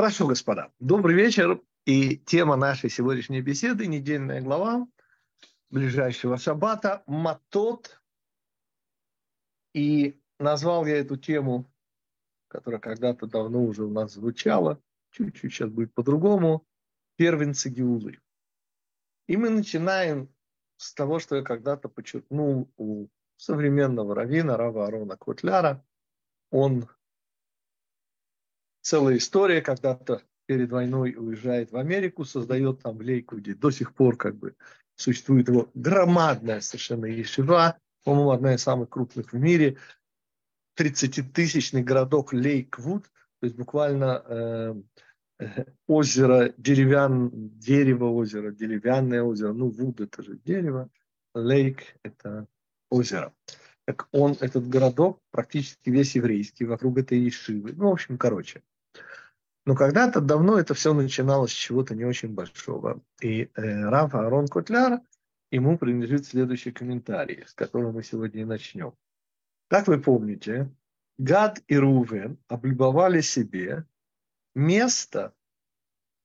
Хорошо, господа. Добрый вечер. И тема нашей сегодняшней беседы – недельная глава ближайшего шаббата «Матот». И назвал я эту тему, которая когда-то давно уже у нас звучала, чуть-чуть сейчас будет по-другому, «Первенцы Геулы». И мы начинаем с того, что я когда-то подчеркнул у современного равина Рава Арона Котляра. Он целая история, когда-то перед войной уезжает в Америку, создает там в Лейкуде, до сих пор как бы существует его громадная совершенно ешива, по-моему, одна из самых крупных в мире, 30-тысячный городок Лейквуд, то есть буквально э, э, озеро, деревян, дерево озеро, деревянное озеро, ну, вуд это же дерево, лейк это озеро. Так он, этот городок, практически весь еврейский, вокруг этой ешивы. Ну, в общем, короче. Но когда-то давно это все начиналось с чего-то не очень большого. И э, Раф Арон Котляр, ему принадлежит следующий комментарий, с которого мы сегодня и начнем. Как вы помните, Гад и Рувен облюбовали себе место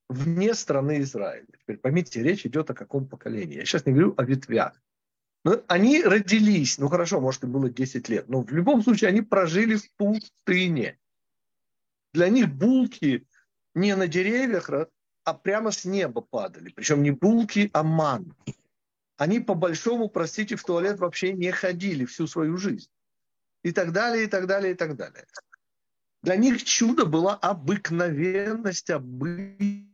вне страны Израиля. Теперь поймите, речь идет о каком поколении. Я сейчас не говорю о ветвях. Но они родились, ну хорошо, может им было 10 лет, но в любом случае они прожили в пустыне. Для них булки не на деревьях, а прямо с неба падали. Причем не булки, а ман. Они по большому, простите, в туалет вообще не ходили всю свою жизнь. И так далее, и так далее, и так далее. Для них чудо была обыкновенность, обыденность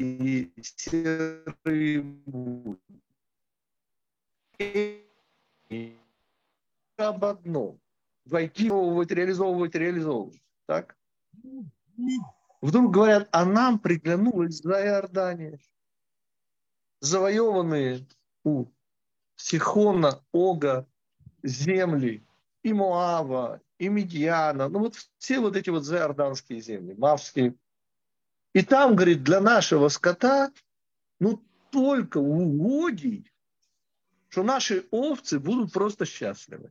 и серый об одном войти, реализовывать, реализовывать. Так? Вдруг говорят, а нам приглянулась за Иордания. Завоеванные у Сихона, Ога земли и Моава, и Медьяна, ну вот все вот эти вот заорданские земли, мавские. И там, говорит, для нашего скота, ну только угодий, что наши овцы будут просто счастливы.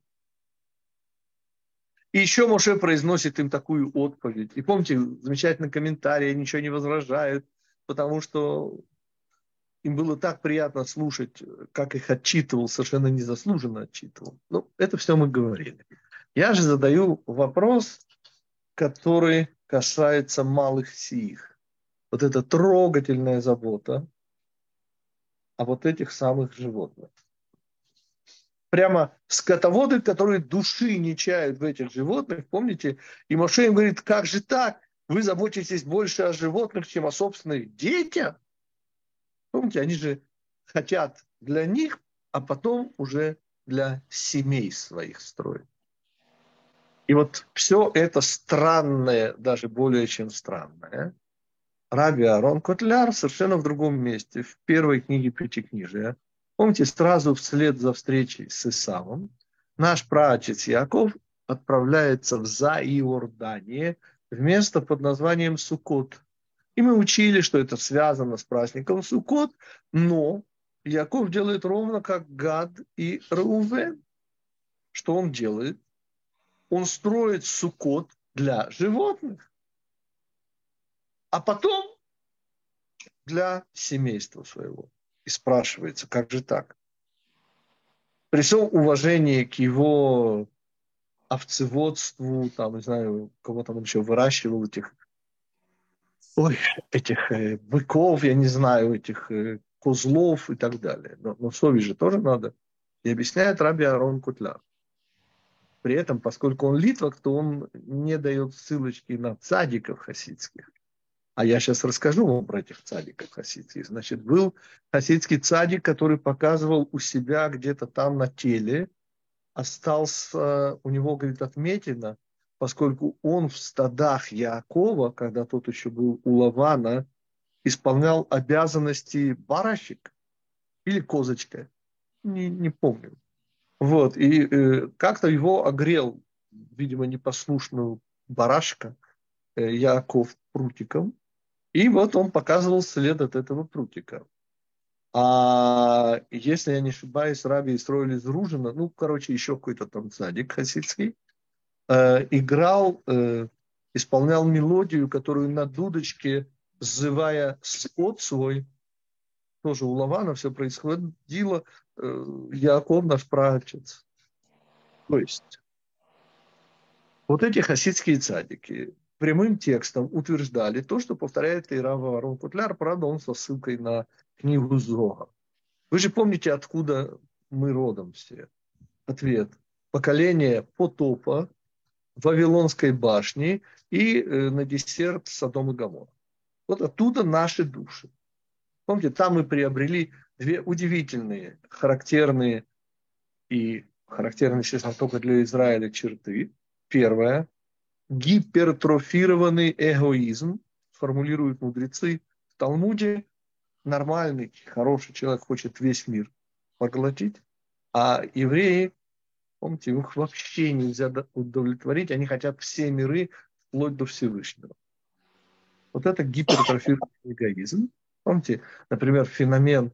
И еще Моше произносит им такую отповедь. И помните, замечательный комментарий, ничего не возражают, потому что им было так приятно слушать, как их отчитывал, совершенно незаслуженно отчитывал. Ну, это все мы говорили. Я же задаю вопрос, который касается малых сих. Вот эта трогательная забота о вот этих самых животных прямо скотоводы, которые души не чают в этих животных, помните? И Моше им говорит, как же так? Вы заботитесь больше о животных, чем о собственных детях? Помните, они же хотят для них, а потом уже для семей своих строить. И вот все это странное, даже более чем странное, Раби Арон Котляр совершенно в другом месте, в первой книге Пятикнижия, Помните, сразу вслед за встречей с Исавом наш праотец Яков отправляется в Заиордание в место под названием Сукот. И мы учили, что это связано с праздником Сукот, но Яков делает ровно как Гад и Раувен. Что он делает? Он строит Сукот для животных, а потом для семейства своего. И спрашивается, как же так? При всем уважении к его овцеводству, там, не знаю, кого там он еще выращивал, этих, ой, этих э, быков, я не знаю, этих э, козлов и так далее. Но, но совесть же тоже надо. И объясняет Раби Арон Кутляр. При этом, поскольку он литвак, то он не дает ссылочки на цадиков хасидских. А я сейчас расскажу вам про этих цадиков хасидских. Значит, был хасидский цадик, который показывал у себя где-то там на теле, остался, у него, говорит, отметина, поскольку он в стадах Якова, когда тот еще был у Лавана, исполнял обязанности барашек или козочка, не, не помню. Вот, и э, как-то его огрел, видимо, непослушную барашка э, Яков прутиком, и вот он показывал след от этого прутика. А если я не ошибаюсь, раби строили из Ружина, ну, короче, еще какой-то там садик хасидский, э, играл э, исполнял мелодию, которую на дудочке, сзывая скот свой, тоже у Лавана все происходило, э, Яков наш праотец. То есть, вот эти хасидские цадики прямым текстом утверждали то, что повторяет и Рава Арон Кутляр, правда, он со ссылкой на книгу Зога. Вы же помните, откуда мы родом все? Ответ. Поколение потопа, Вавилонской башни и э, на десерт Содом и Гамора. Вот оттуда наши души. Помните, там мы приобрели две удивительные, характерные и характерные, естественно, только для Израиля черты. Первое – гипертрофированный эгоизм, формулируют мудрецы в Талмуде. Нормальный, хороший человек хочет весь мир поглотить, а евреи, помните, их вообще нельзя удовлетворить, они хотят все миры вплоть до Всевышнего. Вот это гипертрофированный эгоизм. Помните, например, феномен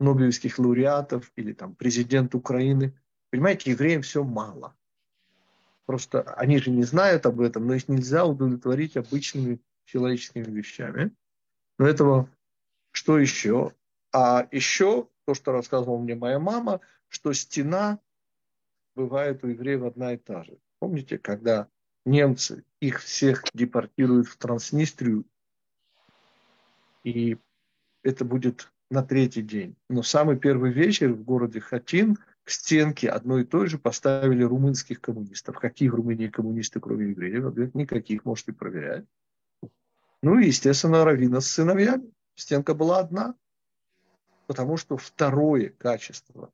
Нобелевских лауреатов или там президент Украины. Понимаете, евреям все мало. Просто они же не знают об этом, но их нельзя удовлетворить обычными человеческими вещами. Но этого что еще? А еще то, что рассказывала мне моя мама, что стена бывает у евреев одна и та же. Помните, когда немцы их всех депортируют в Транснистрию, и это будет на третий день. Но самый первый вечер в городе Хатин к стенке одной и той же поставили румынских коммунистов. Какие в Румынии коммунисты, кроме евреев? Говорят, никаких, можете проверять. Ну и, естественно, Равина с сыновьями. Стенка была одна. Потому что второе качество,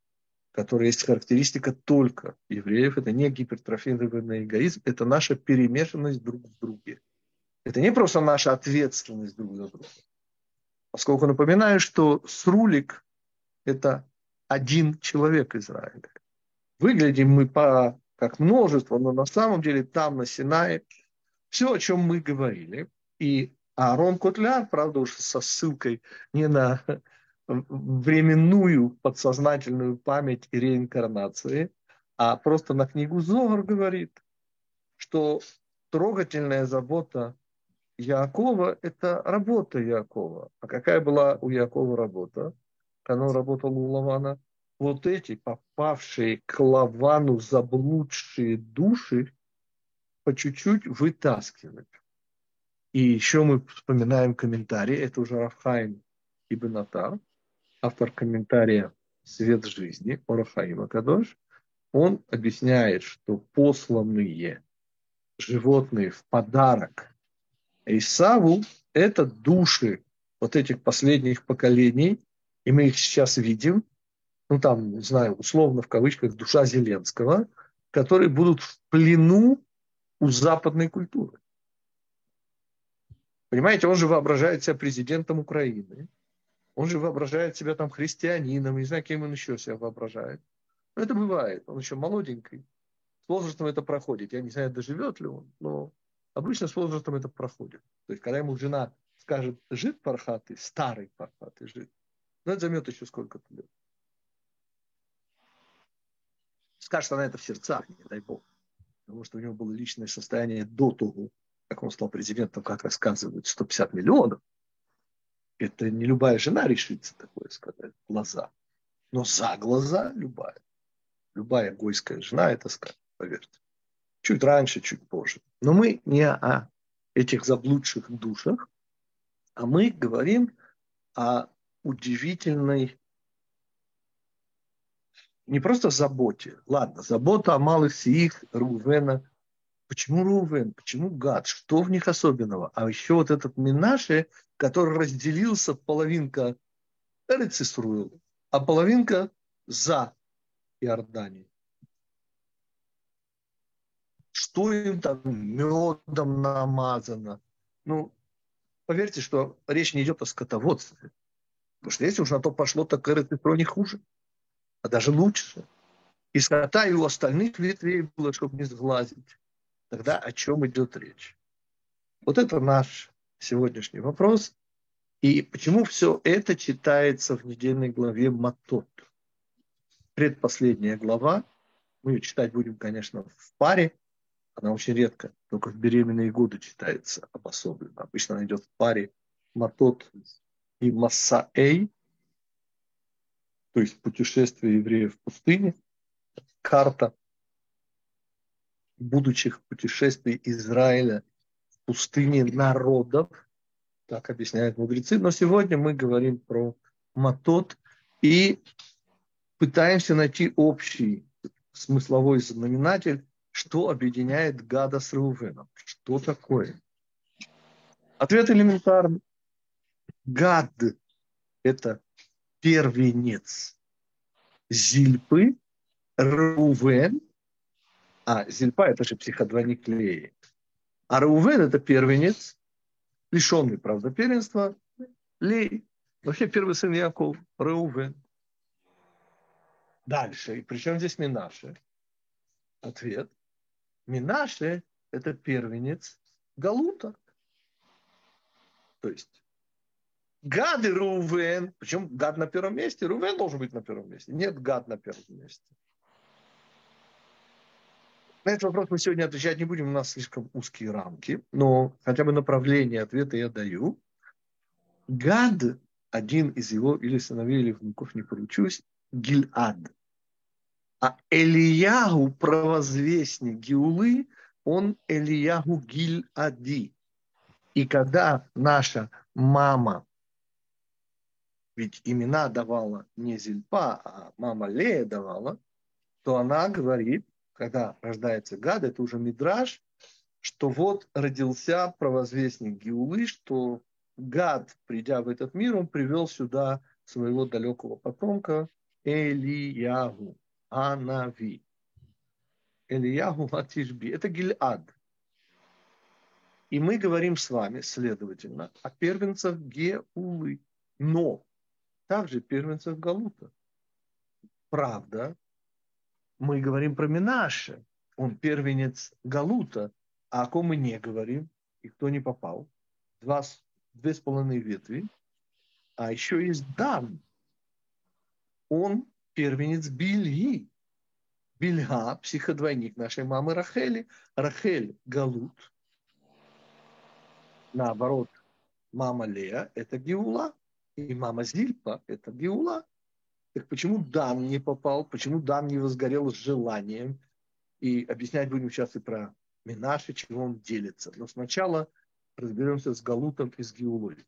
которое есть характеристика только евреев, это не гипертрофированный эгоизм, это наша перемешанность друг в друге. Это не просто наша ответственность друг за друга Поскольку напоминаю, что Срулик – это один человек Израиля. Выглядим мы по, как множество, но на самом деле там, на Синае, все, о чем мы говорили. И Аарон Котляр, правда, уже со ссылкой не на временную подсознательную память реинкарнации, а просто на книгу Зогар говорит, что трогательная забота Якова – это работа Якова. А какая была у Якова работа? Он работал у Лавана? Вот эти попавшие к Лавану заблудшие души по чуть-чуть вытаскивать. И еще мы вспоминаем комментарий, это уже Рафхайм Ибн Атар, автор комментария «Свет жизни» Орахаима Кадош, он объясняет, что посланные животные в подарок Исаву – это души вот этих последних поколений, и мы их сейчас видим, ну там, не знаю, условно в кавычках, душа Зеленского, которые будут в плену у западной культуры. Понимаете, он же воображает себя президентом Украины, он же воображает себя там христианином, не знаю, кем он еще себя воображает. Но это бывает, он еще молоденький. С возрастом это проходит. Я не знаю, доживет ли он, но Обычно с возрастом это проходит. То есть, когда ему жена скажет, жид пархатый, старый пархатый жид, но это займет еще сколько-то лет. Скажет она это в сердцах, не дай бог. Потому что у него было личное состояние до того, как он стал президентом, как рассказывают, 150 миллионов. Это не любая жена решится такое сказать, глаза. Но за глаза любая. Любая гойская жена это скажет, поверьте. Чуть раньше, чуть позже. Но мы не о этих заблудших душах, а мы говорим о удивительной не просто заботе. Ладно, забота о малых сиих Рувена. Почему Рувен? Почему Гад? Что в них особенного? А еще вот этот Минаше, который разделился половинка Эрицисруэл, а половинка за Иорданией что им там медом намазано. Ну, поверьте, что речь не идет о скотоводстве. Потому что если уж на то пошло, так РТПРО не хуже, а даже лучше. И скота и у остальных ветвей было, чтобы не сглазить. Тогда о чем идет речь? Вот это наш сегодняшний вопрос. И почему все это читается в недельной главе Матот? Предпоследняя глава. Мы ее читать будем, конечно, в паре. Она очень редко только в беременные годы читается обособленно. Обычно она идет в паре Матот и Масаэй, то есть путешествие евреев в пустыне, карта будущих путешествий Израиля в пустыне народов, так объясняют мудрецы. Но сегодня мы говорим про Матот и пытаемся найти общий смысловой знаменатель, что объединяет Гада с Реувеном. Что такое? Ответ элементарный. Гад – это первенец Зильпы, Рувен, а Зильпа – это же психодвойник Леи. А Рувен – это первенец, лишенный, правда, первенства, Лей. Вообще первый сын Яков, Реувен. Дальше. И причем здесь Минаше? Ответ. Минаше – это первенец Галута. То есть Гад и Рувен, причем Гад на первом месте, Рувен должен быть на первом месте. Нет, Гад на первом месте. На этот вопрос мы сегодня отвечать не будем, у нас слишком узкие рамки, но хотя бы направление ответа я даю. Гад, один из его или сыновей, или внуков, не поручусь, Гильад. А Элияху, провозвестник Гиулы, он Элияху Гильади. И когда наша мама ведь имена давала не Зильпа, а мама Лея давала, то она говорит, когда рождается Гад, это уже Мидраж, что вот родился провозвестник Гиулы, что Гад, придя в этот мир, он привел сюда своего далекого потомка Элиягу, Анави. Элиягу Атишби. Это Гильад. И мы говорим с вами, следовательно, о первенцах Геулы. Но также первенцев Галута. Правда, мы говорим про Минаше, он первенец Галута, а о ком мы не говорим, и кто не попал. Два, две с половиной ветви. А еще есть Дан. Он первенец Бильги. Бильга, психодвойник нашей мамы Рахели. Рахель Галут. Наоборот, мама Лея – это Геула и мама Зильпа – это Геула. Так почему Дан не попал? Почему Дан не возгорел с желанием? И объяснять будем сейчас и про Минаши, чего он делится. Но сначала разберемся с Галутом и с Геулой.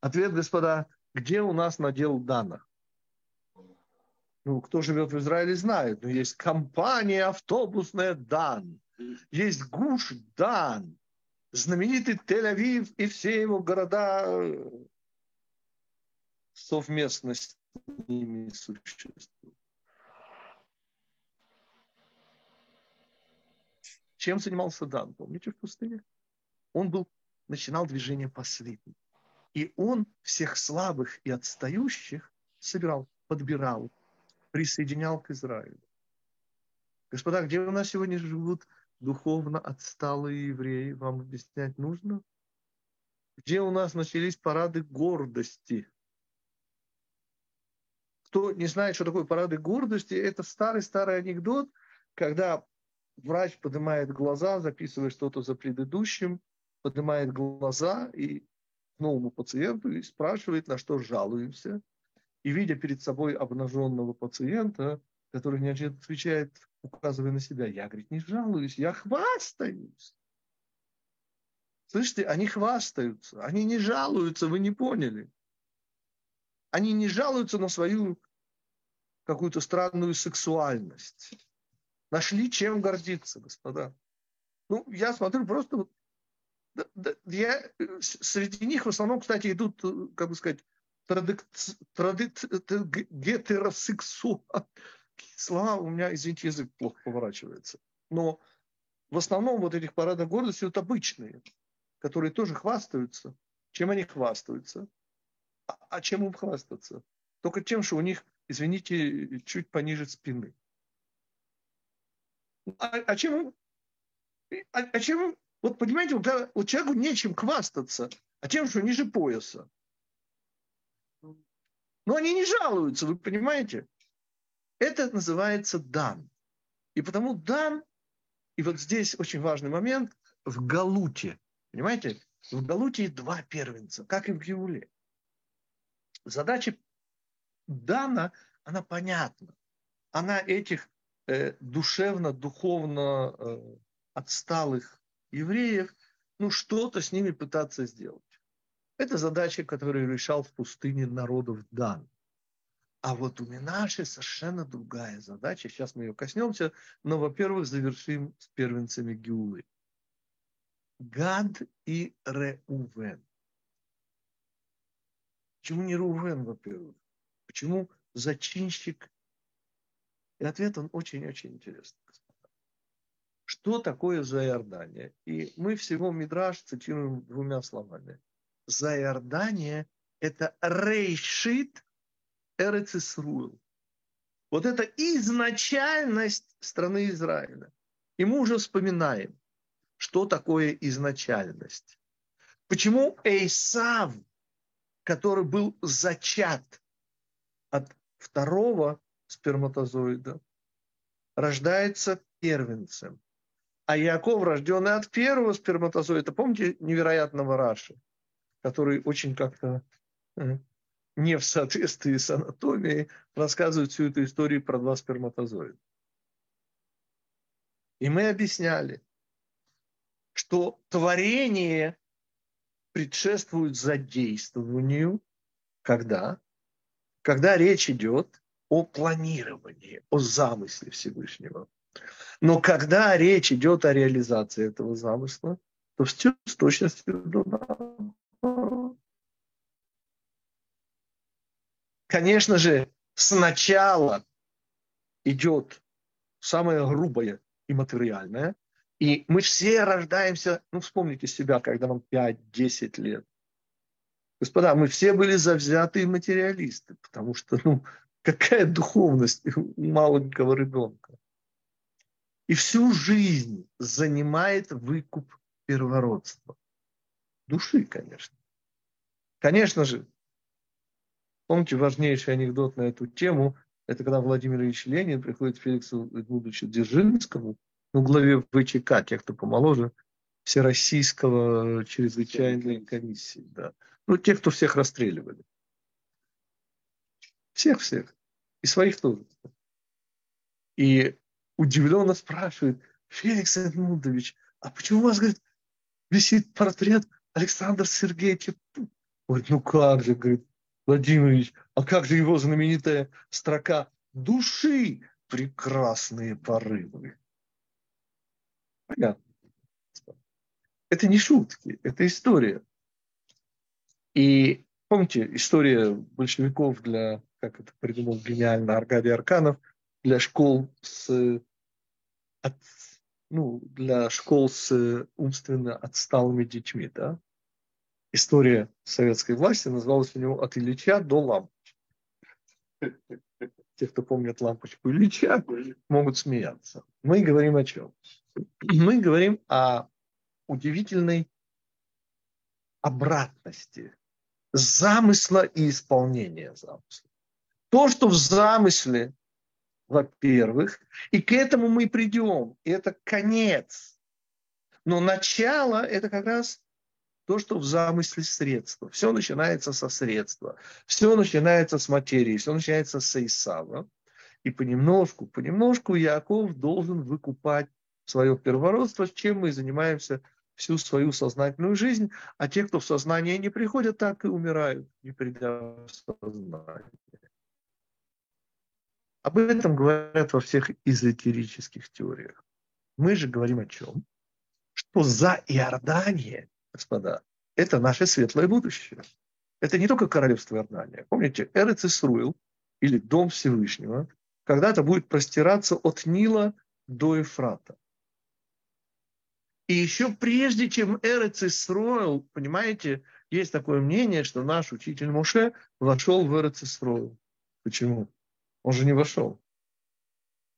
Ответ, господа, где у нас надел Дана? Ну, кто живет в Израиле, знает. Но есть компания автобусная Дан. Есть Гуш Дан. Знаменитый Тель-Авив и все его города совместно с ними существует. Чем занимался Дан? Помните в пустыне? Он был, начинал движение последним. И он всех слабых и отстающих собирал, подбирал, присоединял к Израилю. Господа, где у нас сегодня живут духовно отсталые евреи? Вам объяснять нужно? Где у нас начались парады гордости? Кто не знает, что такое парады гордости, это старый-старый анекдот, когда врач поднимает глаза, записывает что-то за предыдущим, поднимает глаза и новому пациенту и спрашивает, на что жалуемся. И видя перед собой обнаженного пациента, который не отвечает, указывая на себя, я, говорит, не жалуюсь, я хвастаюсь. Слышите, они хвастаются, они не жалуются, вы не поняли. Они не жалуются на свою какую-то странную сексуальность. Нашли чем гордиться, господа. Ну, я смотрю, просто да, да, я, среди них в основном, кстати, идут, как бы сказать, тради, тради, гетеросексуал. Слова у меня, извините, язык плохо поворачивается. Но в основном вот этих парадов гордости вот обычные, которые тоже хвастаются. Чем они хвастаются? А, чем им хвастаться? Только тем, что у них, извините, чуть пониже спины. А, а чем а, а чем вот понимаете, вот, вот человеку нечем хвастаться, а тем, что ниже пояса. Но они не жалуются, вы понимаете? Это называется дан. И потому дан, и вот здесь очень важный момент, в Галуте. Понимаете? В Галуте два первенца, как и в Геуле. Задача Дана, она понятна. Она этих э, душевно, духовно э, отсталых евреев, ну, что-то с ними пытаться сделать. Это задача, которую решал в пустыне народов Дан. А вот у Минаши совершенно другая задача. Сейчас мы ее коснемся. Но, во-первых, завершим с первенцами Геулы. Гад и Реувен. Почему не Рувен, во-первых? Почему зачинщик? И ответ он очень-очень интересный. Что такое Зайордания? И мы всего Мидраш цитируем двумя словами. Зайордания – это рейшит Эрецисруэл. Вот это изначальность страны Израиля. И мы уже вспоминаем, что такое изначальность. Почему Эйсав, который был зачат от второго сперматозоида, рождается первенцем. А Яков, рожденный от первого сперматозоида, помните невероятного Раши, который очень как-то э, не в соответствии с анатомией рассказывает всю эту историю про два сперматозоида. И мы объясняли, что творение предшествует задействованию, когда? Когда речь идет о планировании, о замысле Всевышнего. Но когда речь идет о реализации этого замысла, то все с точностью до Конечно же, сначала идет самое грубое и материальное, и мы все рождаемся, ну, вспомните себя, когда вам 5-10 лет. Господа, мы все были завзятые материалисты, потому что, ну, какая духовность у маленького ребенка. И всю жизнь занимает выкуп первородства. Души, конечно. Конечно же, помните важнейший анекдот на эту тему, это когда Владимир Ильич Ленин приходит к Феликсу Эдмундовичу Дзержинскому, ну, главе ВЧК, тех, кто помоложе, Всероссийского чрезвычайной комиссии. Да. Ну, тех, кто всех расстреливали. Всех-всех. И своих тоже. И удивленно спрашивает, Феликс Эдмундович, а почему у вас, говорит, висит портрет Александра Сергеевича? Говорит, ну как же, говорит, Владимирович, а как же его знаменитая строка «Души прекрасные порывы». Понятно. Это не шутки, это история. И помните, история большевиков для, как это придумал гениально Аркадий Арканов, для школ с, от, ну, для школ с умственно отсталыми детьми, да? История советской власти называлась у него «От Ильича до лампочки». Те, кто помнит лампочку Ильича, могут смеяться. Мы говорим о чем? Мы говорим о удивительной обратности замысла и исполнения замысла. То, что в замысле, во-первых, и к этому мы придем, и это конец. Но начало – это как раз то, что в замысле средства. Все начинается со средства, все начинается с материи, все начинается с Исава. И понемножку, понемножку Яков должен выкупать свое первородство, чем мы занимаемся всю свою сознательную жизнь, а те, кто в сознание не приходят, так и умирают, не придя в сознание. Об этом говорят во всех эзотерических теориях. Мы же говорим о чем? Что за Иордания, господа, это наше светлое будущее. Это не только королевство Иордания. Помните, Эрец Исруил, или Дом Всевышнего, когда-то будет простираться от Нила до Ефрата. И еще прежде, чем Эрец Исроил, понимаете, есть такое мнение, что наш учитель Муше вошел в Эрец Исроил. Почему? Он же не вошел.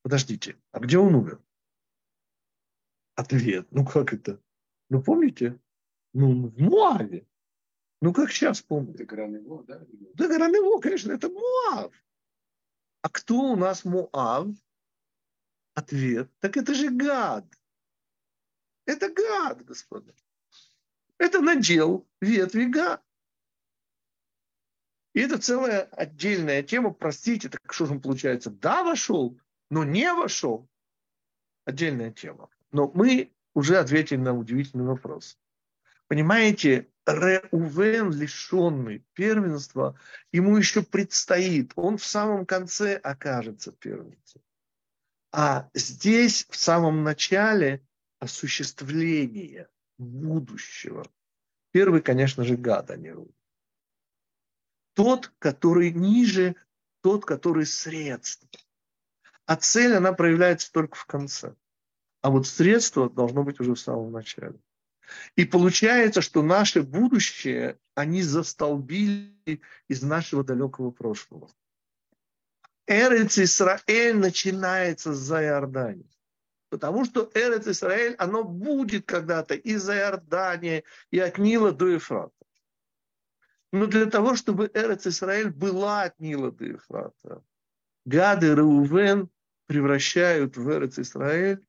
Подождите, а где он умер? Ответ. Ну как это? Ну помните? Ну в Муаве. Ну как сейчас помню? Это Гранево, да? Да Гранево, конечно, это Муав. А кто у нас Муав? Ответ. Так это же Гад. Это гад, господа. Это надел ветви гад. И это целая отдельная тема. Простите, так что же получается? Да, вошел, но не вошел. Отдельная тема. Но мы уже ответили на удивительный вопрос. Понимаете, Реувен, лишенный первенства, ему еще предстоит. Он в самом конце окажется первенцем. А здесь, в самом начале, осуществление будущего. Первый, конечно же, гад, а не Рувен. Тот, который ниже, тот, который средство. А цель, она проявляется только в конце. А вот средство должно быть уже в самом начале. И получается, что наше будущее они застолбили из нашего далекого прошлого. Эрец Исраэль начинается за Иордания. Потому что Эрец Исраэль, оно будет когда-то из-за Иордания и от Нила до Ефрата. Но для того, чтобы Эрец Исраэль была от Нила до Ефрата, Гады и Реувен превращают в Эрец Исраэль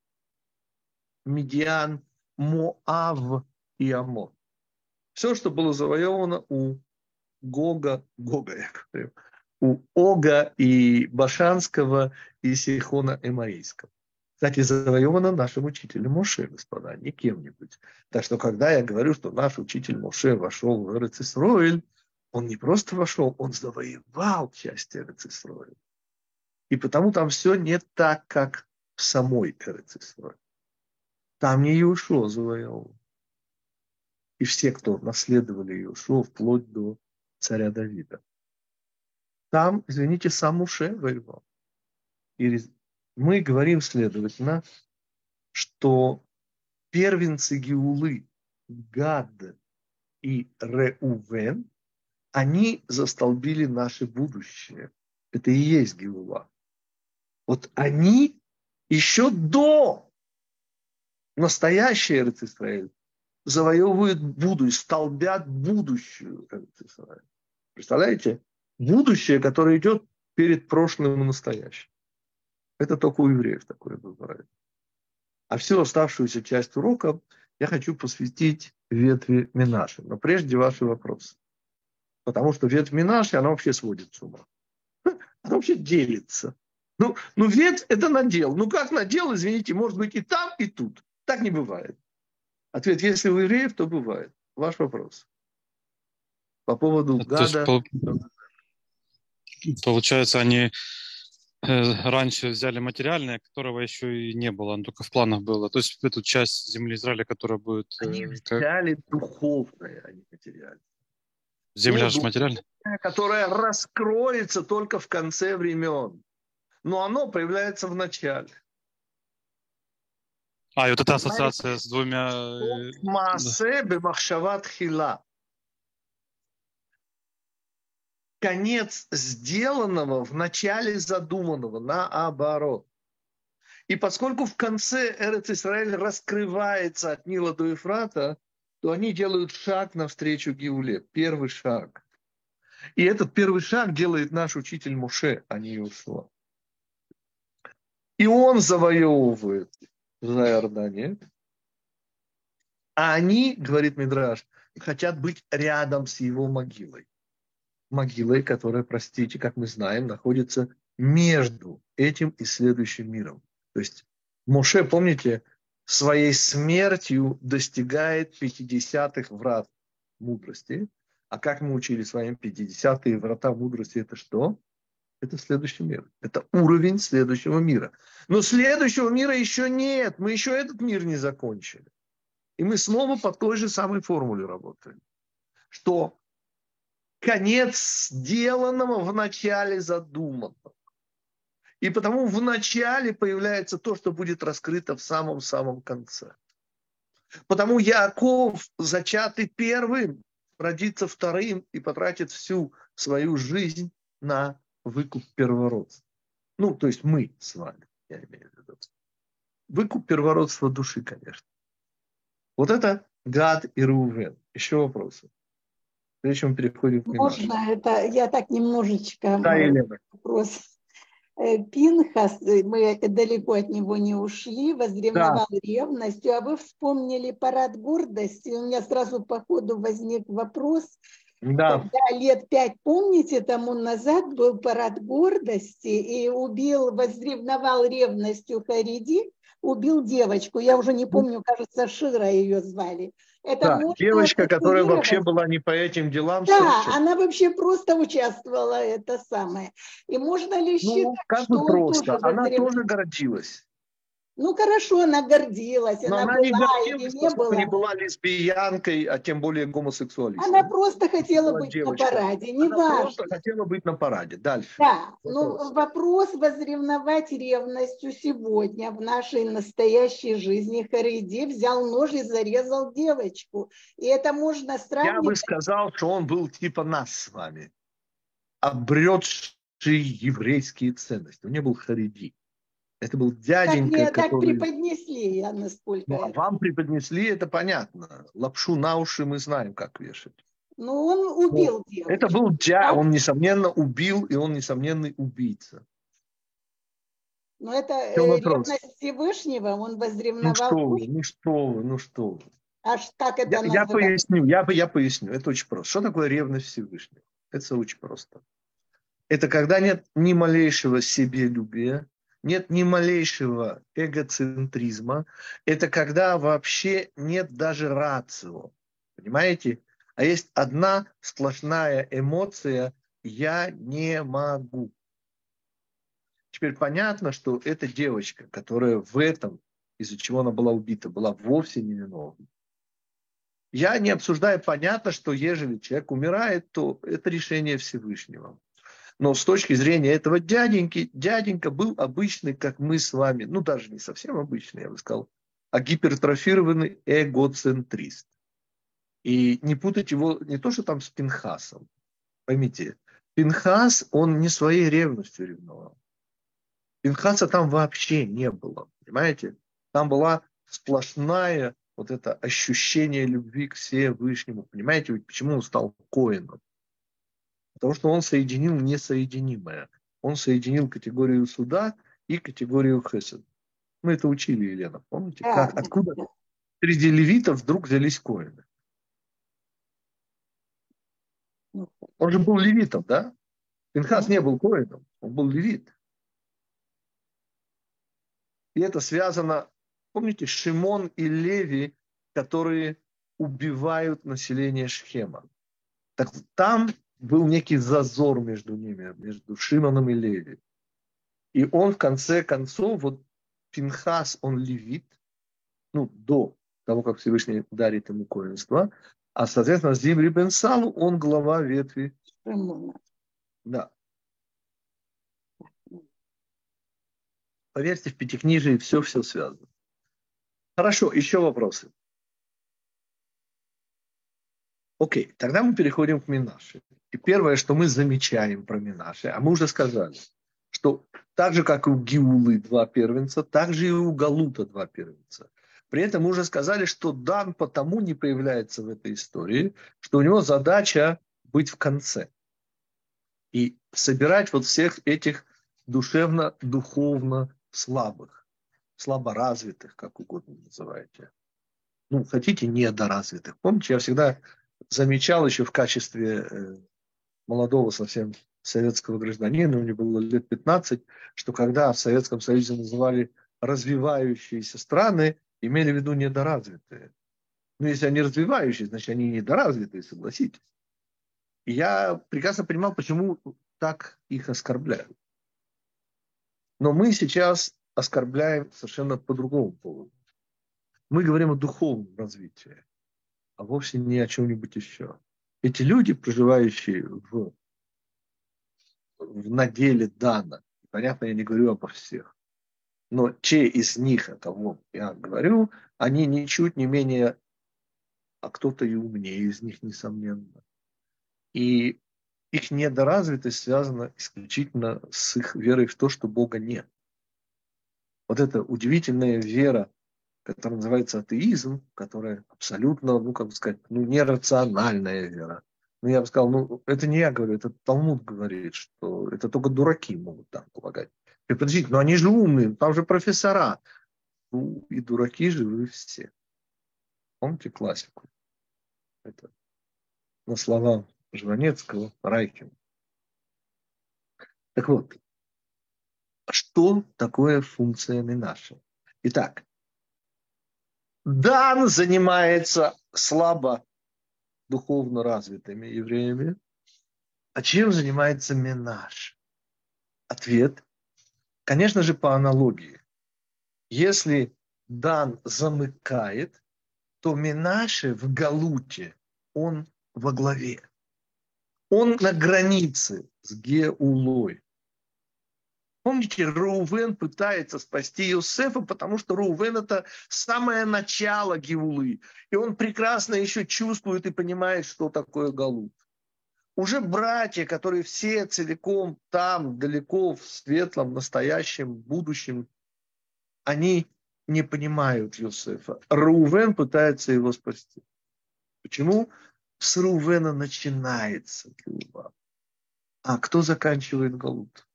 Медиан, Моав и Амон. Все, что было завоевано у Гога, Гога, я говорю, у Ога и Башанского и Сихона Эморийского. Кстати, завоевано нашим учителем Моше, господа, не кем-нибудь. Так что, когда я говорю, что наш учитель Моше вошел в Эрцисроиль, он не просто вошел, он завоевал часть Эрцисроиль. И потому там все не так, как в самой Эрцисроиль. Там не Иешуа завоевал. И все, кто наследовали Иешуа, вплоть до царя Давида. Там, извините, сам Муше воевал. И мы говорим, следовательно, что первенцы Геулы, Гад и Реувен, они застолбили наше будущее. Это и есть Геула. Вот они еще до настоящий Эрец Исраэль завоевывают будущее, столбят будущую Эрец Исраэль. Представляете? Будущее, которое идет перед прошлым и настоящим. Это только у евреев такое бывает. А всю оставшуюся часть урока я хочу посвятить ветви Минаши. Но прежде ваши вопросы. Потому что ветвь Минаши, она вообще сводит с ума. Она вообще делится. Ну, ну ветвь – это надел. Ну, как надел, извините, может быть и там, и тут. Так не бывает. Ответ, если у евреев, то бывает. Ваш вопрос. По поводу то гада. Есть, получается, они раньше взяли материальное, которого еще и не было, оно только в планах было. То есть эту часть земли Израиля, которая будет... Э, они взяли как... духовное, а не материальное. Земля ну, же материальная? Которая раскроется только в конце времен. Но оно проявляется в начале. А, и вот эта ассоциация с двумя... Э, Маасе бемахшават хила. Конец сделанного в начале задуманного, наоборот. И поскольку в конце Эрец Израиль раскрывается от Нила до Ефрата, то они делают шаг навстречу Гиуле, первый шаг. И этот первый шаг делает наш учитель Муше, а не Иошуа. И он завоевывает за Иордания. А они, говорит Мидраш, хотят быть рядом с его могилой. Могилой, которая, простите, как мы знаем, находится между этим и следующим миром. То есть Моше, помните, своей смертью достигает 50-х врат мудрости. А как мы учили с вами 50-е врата мудрости, это что? Это следующий мир. Это уровень следующего мира. Но следующего мира еще нет. Мы еще этот мир не закончили. И мы снова по той же самой формуле работаем. Что конец сделанного в начале задуманного. И потому в начале появляется то, что будет раскрыто в самом-самом конце. Потому Яков, зачатый первым, родится вторым и потратит всю свою жизнь на выкуп первородства. Ну, то есть мы с вами, я имею в виду. Выкуп первородства души, конечно. Вот это Гад и Рувен. Еще вопросы? Прежде чем переходим к Можно, это я так немножечко да, Елена. вопрос. Э, Пинхас, э, мы далеко от него не ушли, возревновал да. ревностью, а вы вспомнили парад гордости, у меня сразу по ходу возник вопрос, да. Когда лет пять, помните, тому назад был парад гордости и убил, возревновал ревностью Хариди, убил девочку. Я уже не помню, кажется, Шира ее звали. Это да, девочка, которая вообще была не по этим делам. Да, совершенно. она вообще просто участвовала, это самое. И можно ли ну, считать, как что просто? Она возрев... тоже гордилась. Ну хорошо, она гордилась, Но она, она не была гордилась, или не была. не была лесбиянкой, а тем более гомосексуалисткой. Она просто хотела она быть девочка. на параде, не она важно. просто хотела быть на параде. Дальше. Да, вопрос. ну вопрос возревновать ревностью сегодня в нашей настоящей жизни. Хариди взял нож и зарезал девочку. И это можно сравнить. Я бы сказал, что он был типа нас с вами, обретший еврейские ценности. Он не был Хариди. Это был дяденька, так, который... Так преподнесли, я насколько... Ну, а вам преподнесли, это понятно. Лапшу на уши мы знаем, как вешать. Ну, он убил ну, девочку. Это был дядя, он, несомненно, убил, и он, несомненный убийца. Но это э, ревность Всевышнего, он возревновал... Ну что вы, ну что вы, ну что вы. А как это я, я поясню, я, я поясню, это очень просто. Что такое ревность Всевышнего? Это очень просто. Это когда нет ни малейшего себелюбия, нет ни малейшего эгоцентризма. Это когда вообще нет даже рацио. Понимаете? А есть одна сплошная эмоция «я не могу». Теперь понятно, что эта девочка, которая в этом, из-за чего она была убита, была вовсе не виновна. Я не обсуждаю, понятно, что ежели человек умирает, то это решение Всевышнего. Но с точки зрения этого дяденьки, дяденька был обычный, как мы с вами, ну даже не совсем обычный, я бы сказал, а гипертрофированный эгоцентрист. И не путать его не то, что там с Пинхасом. Поймите, Пинхас, он не своей ревностью ревновал. Пинхаса там вообще не было, понимаете? Там была сплошная вот это ощущение любви к Всевышнему. Понимаете, почему он стал коином? Потому что он соединил несоединимое. Он соединил категорию суда и категорию хесед. Мы это учили, Елена, помните? Как, откуда да. среди левитов вдруг взялись коины? Он же был левитом, да? Пинхас не был коином, он был левит. И это связано, помните, Шимон и Леви, которые убивают население Шхема. Так там был некий зазор между ними, между Шимоном и Леви. И он в конце концов, вот Пинхас, он левит, ну, до того, как Всевышний дарит ему коинство, а, соответственно, Зимри бен Салу, он глава ветви. Да. Поверьте, в Пятикнижии все-все связано. Хорошо, еще вопросы. Окей, тогда мы переходим к Минаше. И первое, что мы замечаем про Минаше, а мы уже сказали, что так же, как и у Гиулы два первенца, так же и у Галута два первенца. При этом мы уже сказали, что Дан потому не появляется в этой истории, что у него задача быть в конце. И собирать вот всех этих душевно-духовно слабых, слаборазвитых, как угодно называете. Ну, хотите, недоразвитых. Помните, я всегда замечал еще в качестве э, молодого совсем советского гражданина, мне было лет 15, что когда в Советском Союзе называли развивающиеся страны, имели в виду недоразвитые. Ну, если они развивающие, значит, они недоразвитые, согласитесь. И я прекрасно понимал, почему так их оскорбляют. Но мы сейчас оскорбляем совершенно по другому поводу. Мы говорим о духовном развитии, а вовсе не о чем-нибудь еще эти люди, проживающие в, в наделе Дана, понятно, я не говорю обо всех, но те из них, о кого я говорю, они ничуть не менее, а кто-то и умнее из них, несомненно. И их недоразвитость связана исключительно с их верой в то, что Бога нет. Вот эта удивительная вера которая называется атеизм, которая абсолютно, ну, как бы сказать, ну, нерациональная вера. Ну, я бы сказал, ну, это не я говорю, это Талмуд говорит, что это только дураки могут так полагать. И подождите, но они же умные, там же профессора. Ну, и дураки же вы все. Помните классику? Это на слова Жванецкого, Райкина. Так вот, что такое функция Минаша? Итак, Дан занимается слабо духовно развитыми евреями. А чем занимается Минаш? Ответ, конечно же, по аналогии. Если Дан замыкает, то Минаше в Галуте, он во главе. Он на границе с Геулой. Помните, Рувен пытается спасти Иосифа, потому что Рувен – это самое начало Геулы. И он прекрасно еще чувствует и понимает, что такое Галут. Уже братья, которые все целиком там, далеко, в светлом, настоящем, будущем, они не понимают Иосифа. Рувен пытается его спасти. Почему? С Рувена начинается Геула. А кто заканчивает Галут?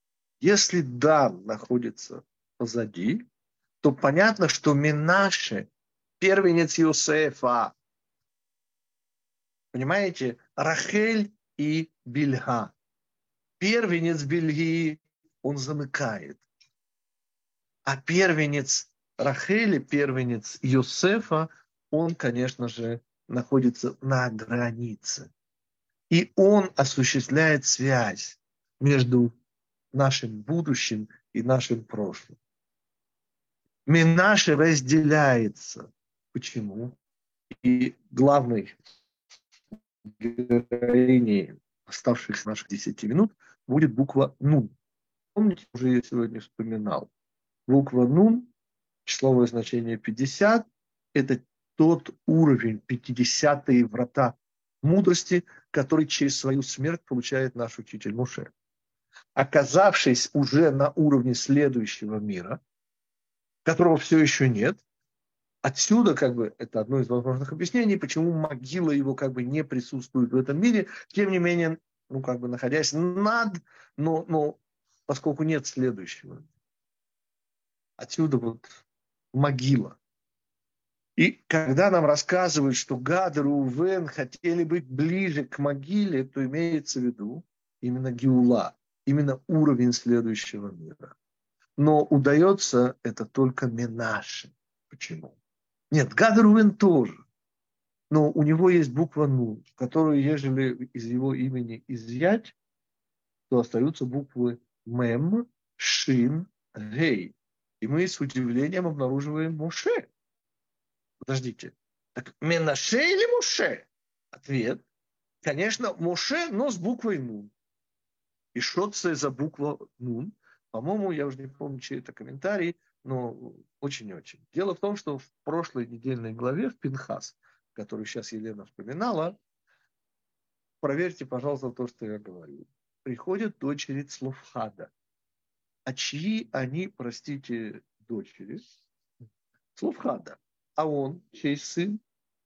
Если Дан находится позади, то понятно, что Минаше, первенец Иосифа, понимаете, Рахель и Бильга. Первенец Бельги, он замыкает. А первенец Рахели, первенец Йосефа, он, конечно же, находится на границе. И он осуществляет связь между нашим будущим и нашим прошлым. Минаше разделяется. Почему? И главной героиней оставшихся наших 10 минут будет буква Нун. Помните, уже я сегодня вспоминал. Буква Нун, числовое значение 50, это тот уровень, 50-е врата мудрости, который через свою смерть получает наш учитель Муше оказавшись уже на уровне следующего мира, которого все еще нет, отсюда как бы это одно из возможных объяснений, почему могила его как бы не присутствует в этом мире, тем не менее, ну как бы находясь над, но, но поскольку нет следующего. Отсюда вот могила. И когда нам рассказывают, что Гад и Рувен хотели быть ближе к могиле, то имеется в виду именно Геула именно уровень следующего мира. Но удается это только Менаше. Почему? Нет, Гадрувен тоже. Но у него есть буква Ну, которую, ежели из его имени изъять, то остаются буквы Мем, Шин, Гей. И мы с удивлением обнаруживаем Муше. Подождите. Так Менаше или Муше? Ответ. Конечно, Муше, но с буквой Ну. И что это за буква Нун? По-моему, я уже не помню, чей это комментарий, но очень-очень. Дело в том, что в прошлой недельной главе в Пинхас, которую сейчас Елена вспоминала, проверьте, пожалуйста, то, что я говорю. Приходят дочери Слуфхада. А чьи они, простите, дочери? Слуфхада. А он, чей сын?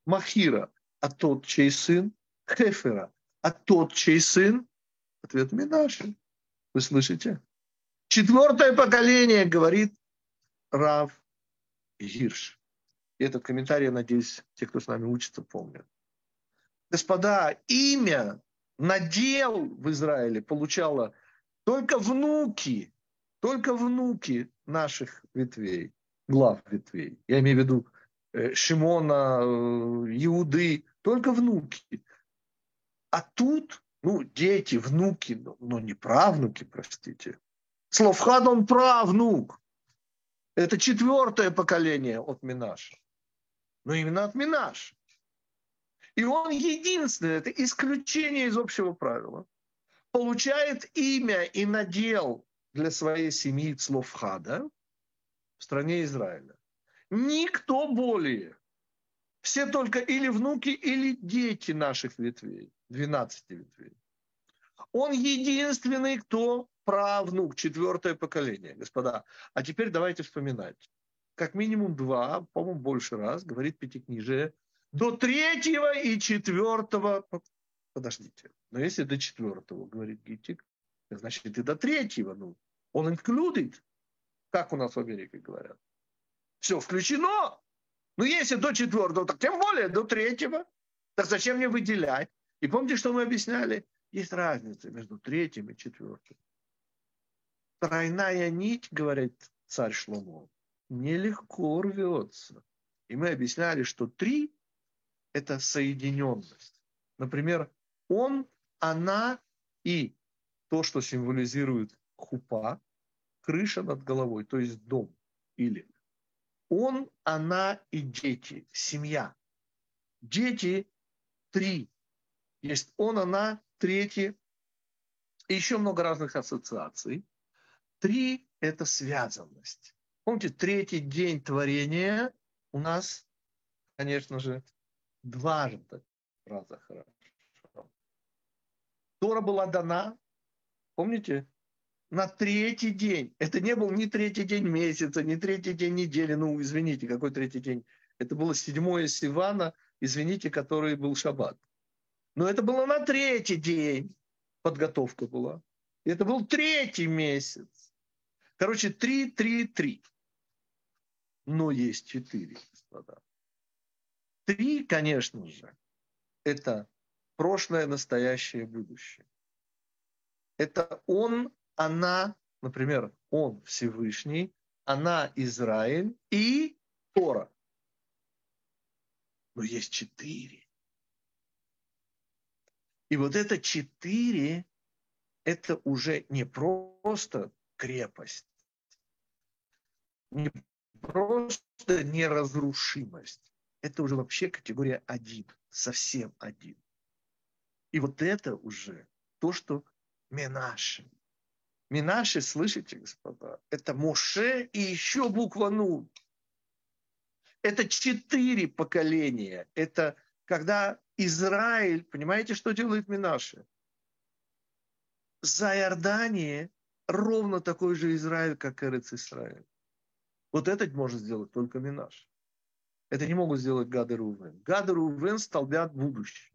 Махира. А тот, чей сын? Хефера. А тот, чей сын? Ответ Минаши. Вы слышите? Четвертое поколение, говорит Рав Гирш. И этот комментарий, я надеюсь, те, кто с нами учится, помнят. Господа, имя, надел в Израиле получало только внуки, только внуки наших ветвей, глав ветвей. Я имею в виду э, Шимона, э, Иуды, только внуки. А тут ну, дети, внуки, но, но не правнуки, простите. Словхад он правнук. Это четвертое поколение от Минаша. Но именно от Минаш. И он единственный, это исключение из общего правила, получает имя и надел для своей семьи Цловхада в стране Израиля. Никто более. Все только или внуки, или дети наших ветвей. 12 ветвей. Он единственный, кто правнук, четвертое поколение, господа. А теперь давайте вспоминать. Как минимум два, по-моему, больше раз, говорит Пятикнижие, до третьего и четвертого. Подождите, но если до четвертого, говорит Гитик, значит и до третьего, ну, он included. Как у нас в Америке говорят. Все включено. Ну, если до четвертого, так тем более до третьего. Так зачем мне выделять? И помните, что мы объясняли? Есть разница между третьим и четвертым. Тройная нить, говорит царь Шломо, нелегко рвется. И мы объясняли, что три – это соединенность. Например, он, она и то, что символизирует хупа, крыша над головой, то есть дом. Или он, она и дети, семья. Дети три. Есть он, она, третий. И еще много разных ассоциаций. Три – это связанность. Помните, третий день творения у нас, конечно же, дважды фраза хорошо. Тора была дана, помните, на третий день. Это не был ни третий день месяца, ни третий день недели. Ну, извините, какой третий день? Это было седьмое Сивана, извините, который был шаббат. Но это было на третий день подготовка была. И это был третий месяц. Короче, три, три, три. Но есть четыре, господа. Три, конечно же, это прошлое, настоящее, будущее. Это он, она, например, он Всевышний, она Израиль и Тора. Но есть четыре. И вот это четыре, это уже не просто крепость, не просто неразрушимость. Это уже вообще категория один, совсем один. И вот это уже то, что Менаши. Минаши, слышите, господа, это Моше и еще буква Ну. Это четыре поколения. Это когда Израиль, понимаете, что делает Минаши? За Иордание ровно такой же Израиль, как Эрец Израиль. Вот этот может сделать только Минаш. Это не могут сделать Гад и Рувен. Гад Рувен столбят будущее.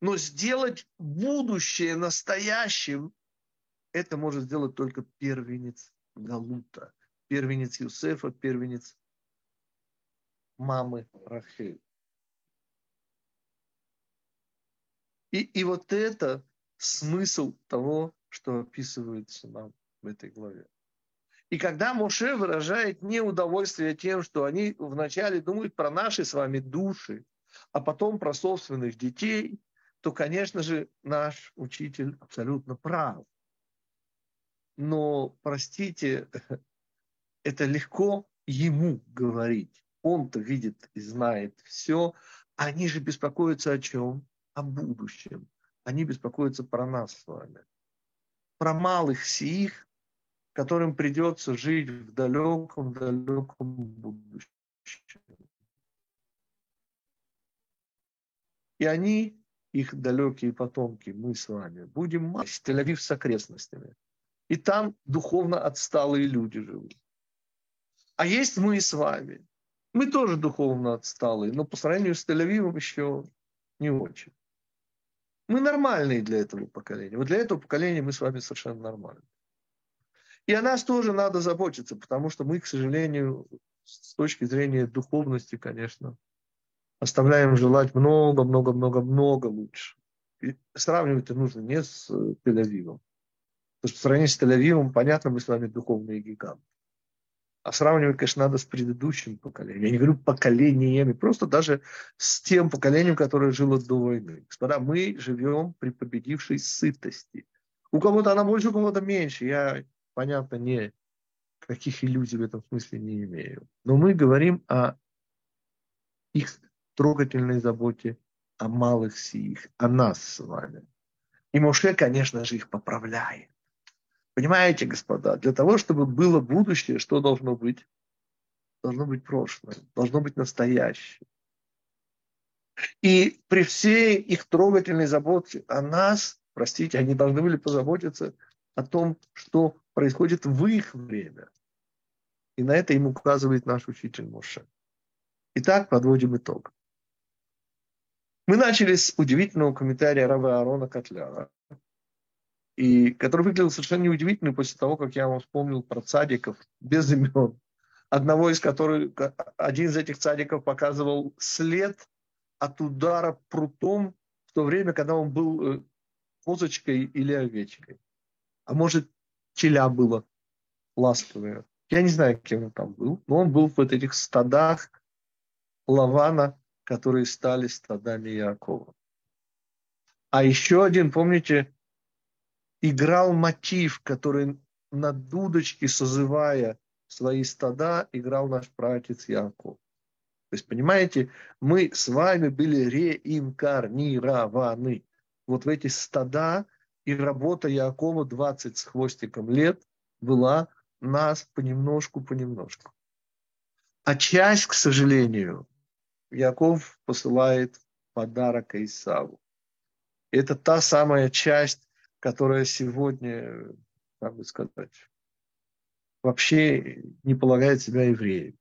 Но сделать будущее настоящим, это может сделать только первенец Галута, первенец Юсефа, первенец мамы Рахель. И, и вот это смысл того, что описывается нам в этой главе. И когда Моше выражает неудовольствие тем, что они вначале думают про наши с вами души, а потом про собственных детей, то, конечно же, наш учитель абсолютно прав. Но, простите, это легко ему говорить. Он-то видит и знает все. Они же беспокоятся о чем? О будущем. Они беспокоятся про нас с вами. Про малых сих, которым придется жить в далеком-далеком будущем. И они их далекие потомки, мы с вами, будем мать с окрестностями. И там духовно отсталые люди живут. А есть мы с вами. Мы тоже духовно отсталые, но по сравнению с Тель-Авивом еще не очень. Мы нормальные для этого поколения. Вот для этого поколения мы с вами совершенно нормальные. И о нас тоже надо заботиться, потому что мы, к сожалению, с точки зрения духовности, конечно, оставляем желать много-много-много-много лучше. И сравнивать нужно не с Тель-Авивом. Потому что в сравнении с Тель-Авивом, понятно, мы с вами духовные гиганты. А сравнивать, конечно, надо с предыдущим поколением. Я не говорю поколениями, просто даже с тем поколением, которое жило до войны. Господа, мы живем при победившей сытости. У кого-то она больше, у кого-то меньше. Я, понятно, не каких иллюзий в этом смысле не имею. Но мы говорим о их трогательной заботе о малых сих, о нас с вами. И Моше, конечно же, их поправляет. Понимаете, господа, для того, чтобы было будущее, что должно быть? Должно быть прошлое, должно быть настоящее. И при всей их трогательной заботе о нас, простите, они должны были позаботиться о том, что происходит в их время. И на это им указывает наш учитель Моше. Итак, подводим итог. Мы начали с удивительного комментария раба Аарона Котляра, и который выглядел совершенно неудивительно после того, как я вам вспомнил про цадиков без имен. Одного из которых, один из этих цадиков показывал след от удара прутом в то время, когда он был э, козочкой или овечкой. А может, теля было ласковое. Я не знаю, кем он там был, но он был в вот этих стадах Лавана, которые стали стадами Якова. А еще один, помните, играл мотив, который на дудочке, созывая свои стада, играл наш пратец Яков. То есть, понимаете, мы с вами были реинкарнированы вот в эти стада, и работа Якова 20 с хвостиком лет была нас понемножку, понемножку. А часть, к сожалению, Яков посылает подарок Исаву. Это та самая часть, которая сегодня, как бы сказать, вообще не полагает себя евреем,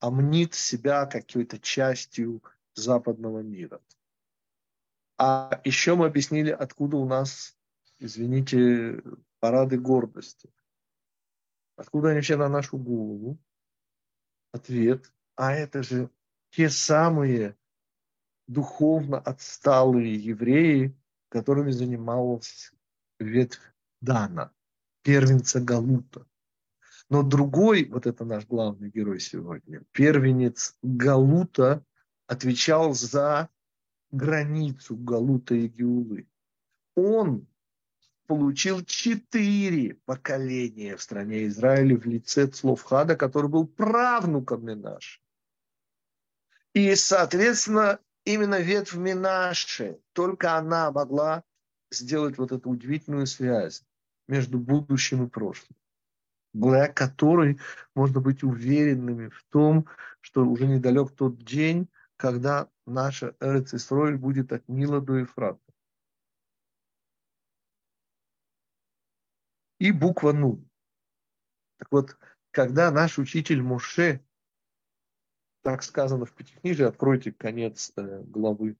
а мнит себя какой-то частью западного мира. А еще мы объяснили, откуда у нас, извините, парады гордости. Откуда они все на нашу голову? Ответ. А это же те самые духовно отсталые евреи, которыми занималась ветвь Дана, первенца Галута. Но другой, вот это наш главный герой сегодня, первенец Галута, отвечал за границу Галута и Геулы. Он получил четыре поколения в стране Израиля в лице Цловхада, который был правнуком Минаш. И, соответственно, именно ветвь Минаши, только она могла сделать вот эту удивительную связь между будущим и прошлым, благодаря которой можно быть уверенными в том, что уже недалек тот день, когда наша Эрец Исроиль будет от Нила до Ефрата. И буква Нун. Так вот, когда наш учитель Моше так сказано в Пятикнижии, откройте конец э, главы.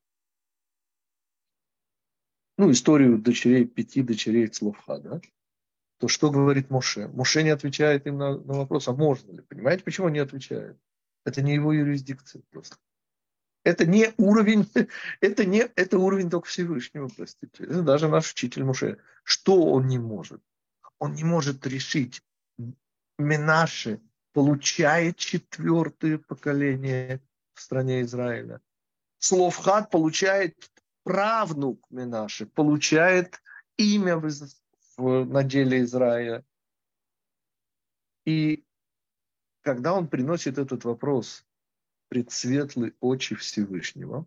Ну, историю дочерей, пяти дочерей Цловха, да? То что говорит Моше? Моше не отвечает им на, на вопрос, а можно ли? Понимаете, почему не отвечает? Это не его юрисдикция просто. Это не уровень, это не, это уровень только Всевышнего, простите. Это даже наш учитель Моше. Что он не может? Он не может решить Менаше, получает четвертое поколение в стране Израиля. Словхат получает правнук Минаши, получает имя в, в наделе Израиля. И когда он приносит этот вопрос пред светлые очи Всевышнего,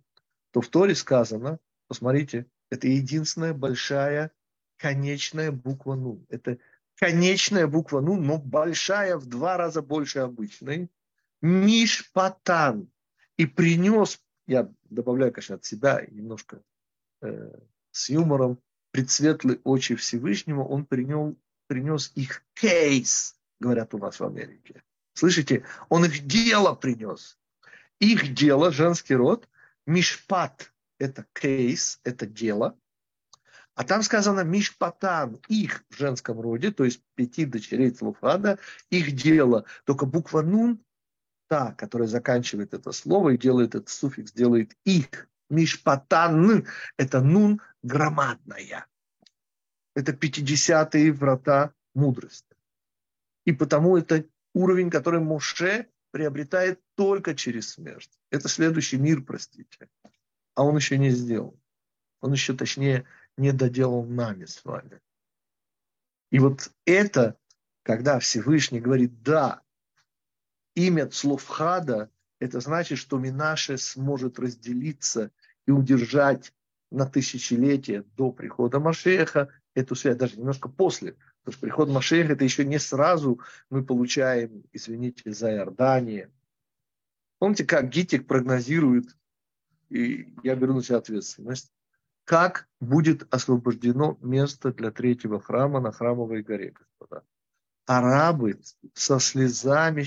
то в Торе сказано, посмотрите, это единственная большая конечная буква «ну». Это конечная буква «ну», но большая, в два раза больше обычной. Мишпатан. И принес, я добавляю, конечно, от себя немножко э, с юмором, предсветлые очи Всевышнего, он принес, принес их кейс, говорят у нас в Америке. Слышите? Он их дело принес. Их дело, женский род, мишпат – это кейс, это дело – а там сказано Мишпатан, их в женском роде, то есть пяти дочерей Целуфада, их дело. Только буква Нун, та, которая заканчивает это слово и делает этот суффикс, делает их. Мишпатан – это Нун громадная. Это пятидесятые врата мудрости. И потому это уровень, который Моше приобретает только через смерть. Это следующий мир, простите. А он еще не сделал. Он еще, точнее, не доделал нами с вами. И вот это, когда Всевышний говорит «да», имя Цловхада, это значит, что Минаше сможет разделиться и удержать на тысячелетие до прихода Машеха эту связь, даже немножко после. Потому что приход Машеха это еще не сразу мы получаем, извините, за Иордание. Помните, как Гитик прогнозирует, и я беру на себя ответственность, как будет освобождено место для третьего храма на храмовой горе, господа. Арабы со слезами,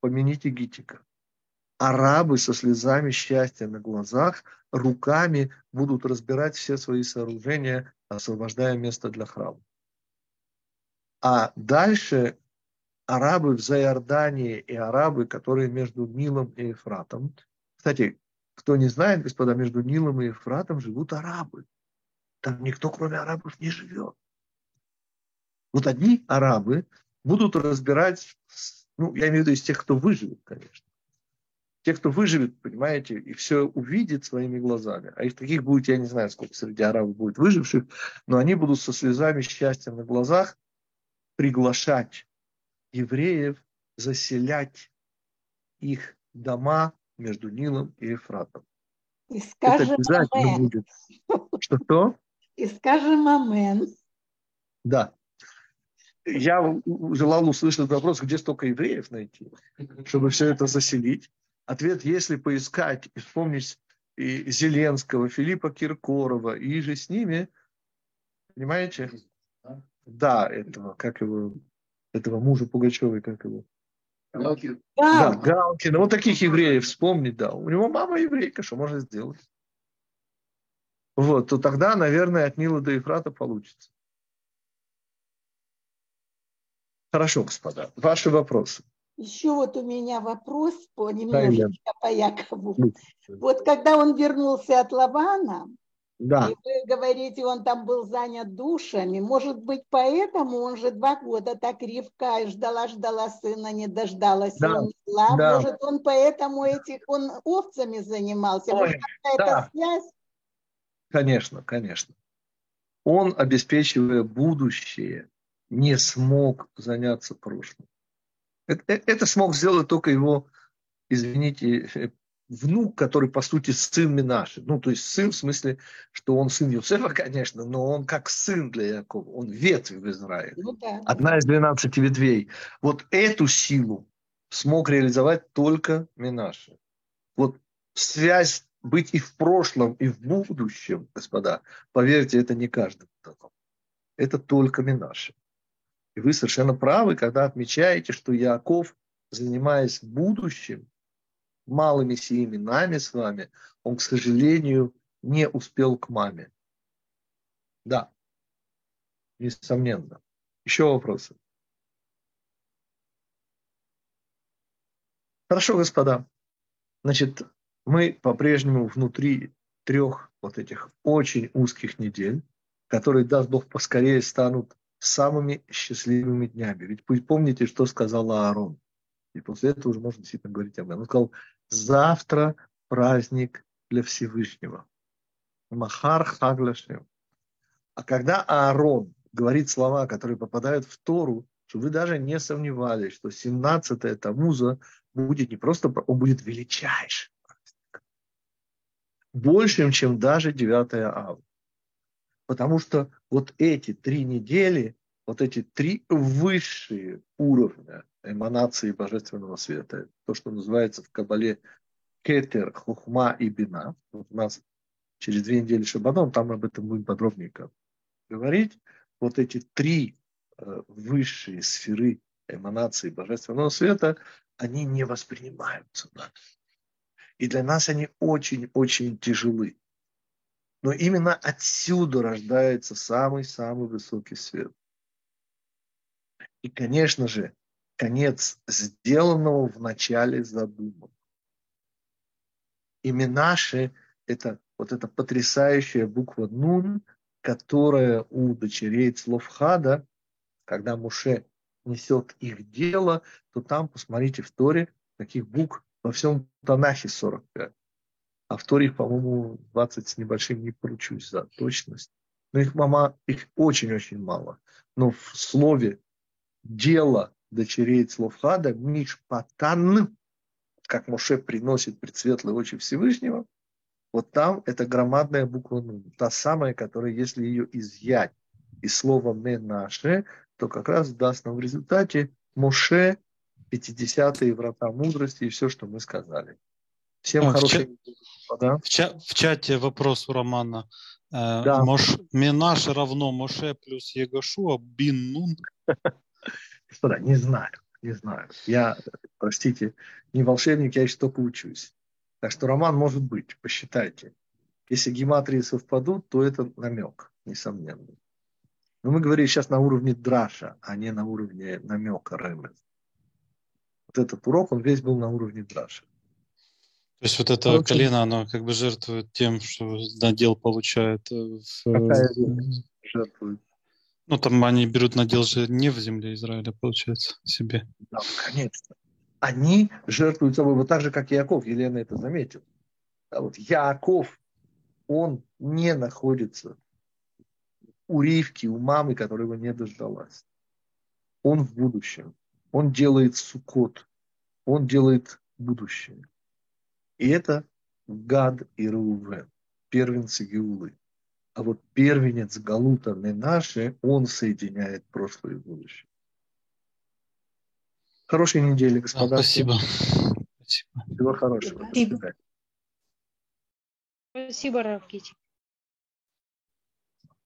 помяните Гитика, арабы со слезами счастья на глазах руками будут разбирать все свои сооружения, освобождая место для храма. А дальше арабы в Зайордании и арабы, которые между Нилом и Ефратом. Кстати, кто не знает, господа, между Нилом и Ефратом живут арабы. Там никто, кроме арабов, не живет. Вот одни арабы будут разбирать, ну, я имею в виду из тех, кто выживет, конечно. Те, кто выживет, понимаете, и все увидит своими глазами. А их таких будет, я не знаю, сколько среди арабов будет выживших, но они будут со слезами счастья на глазах приглашать евреев заселять их дома между Нилом и Ефратом. И скажем Это обязательно амен. будет. Что-что? И скажем амен. Да. Я желал услышать вопрос, где столько евреев найти, чтобы все это заселить. Ответ, если поискать и вспомнить и Зеленского, Филиппа Киркорова, и же с ними, понимаете? Да, этого, как его, этого мужа Пугачевой, как его? Галкин. Да, Галкин. Вот таких евреев вспомнить, да. У него мама еврейка, что может сделать? Вот, то тогда, наверное, от Нила до Ефрата получится. Хорошо, господа. Ваши вопросы. Еще вот у меня вопрос по немножечко по Якову. Вот когда он вернулся от Лавана, да. И вы говорите, он там был занят душами. Может быть, поэтому он же два года так Ривка и ждала, ждала сына, не дождалась. Да. Он Да. Может, он поэтому этих, он овцами занимался. Ой, Может, какая-то да. связь? Конечно, конечно. Он, обеспечивая будущее, не смог заняться прошлым. Это, э, это смог сделать только его, извините, внук, который, по сути, сын Минаши. Ну, то есть сын в смысле, что он сын Юсефа, конечно, но он как сын для Якова. Он ветвь в Израиле. Ну, да. Одна из 12 ветвей. Вот эту силу смог реализовать только Минаши. Вот связь быть и в прошлом, и в будущем, господа, поверьте, это не каждый. Это только Минаши. И вы совершенно правы, когда отмечаете, что Яков, занимаясь будущим, малыми сими нами с вами, он, к сожалению, не успел к маме. Да, несомненно. Еще вопросы? Хорошо, господа. Значит, мы по-прежнему внутри трех вот этих очень узких недель, которые, даст Бог, поскорее станут самыми счастливыми днями. Ведь помните, что сказал Аарон. И после этого уже можно действительно говорить об этом. Он сказал, завтра праздник для Всевышнего. Махар Хаглашем. А когда Аарон говорит слова, которые попадают в Тору, что вы даже не сомневались, что 17-е Тамуза будет не просто, он будет величайшим праздником. Большим, чем даже 9 Ава. Потому что вот эти три недели, вот эти три высшие уровня эманации божественного света. То, что называется в Кабале кетер, хухма и бина. Вот у нас через две недели Шабаном, там об этом будем подробнее говорить. Вот эти три э, высшие сферы эманации божественного света, они не воспринимаются нами. И для нас они очень-очень тяжелы. Но именно отсюда рождается самый-самый высокий свет. И, конечно же, конец сделанного в начале задуманного. Имя это вот эта потрясающая буква «нун», которая у дочерей Цловхада, когда Муше несет их дело, то там, посмотрите, в Торе таких букв во всем Танахе 45. А в Торе их, по-моему, 20 с небольшим не поручусь за точность. Но их, мама, их очень-очень мало. Но в слове «дело» дочерей Цловхада, Мишпатан, как Моше приносит предсветлые очи Всевышнего, вот там это громадная буква Нун, та самая, которая, если ее изъять из слова «менаше», то как раз даст нам в результате Моше 50-е врата мудрости и все, что мы сказали. Всем а, хорошего в, ча- в, ча- в чате вопрос у Романа. Э, да. Мош, Минаш равно Моше плюс Егошуа бин Нун. Господа, не знаю. Не знаю. Я, простите, не волшебник, я еще только учусь. Так что роман может быть, посчитайте. Если гематрии совпадут, то это намек, несомненно. Но мы говорили сейчас на уровне драша, а не на уровне намека ремес. Вот этот урок, он весь был на уровне драша. То есть вот это Короче, колено, оно как бы жертвует тем, что надел получает. Э, в... Какая жертвует? Ну, там они берут надел же не в земле Израиля, получается, себе. Да, конечно. Они жертвуют собой вот так же, как Яков. Елена это заметила. А вот Яков, он не находится у Ривки, у мамы, которая его не дождалась. Он в будущем. Он делает сукот. Он делает будущее. И это Гад и Рувен, первенцы Геулы. А вот первенец Галута Менаши, он соединяет прошлое и будущее. Хорошей недели, господа. спасибо. Всего хорошего. Спасибо. Спасибо, Равкич.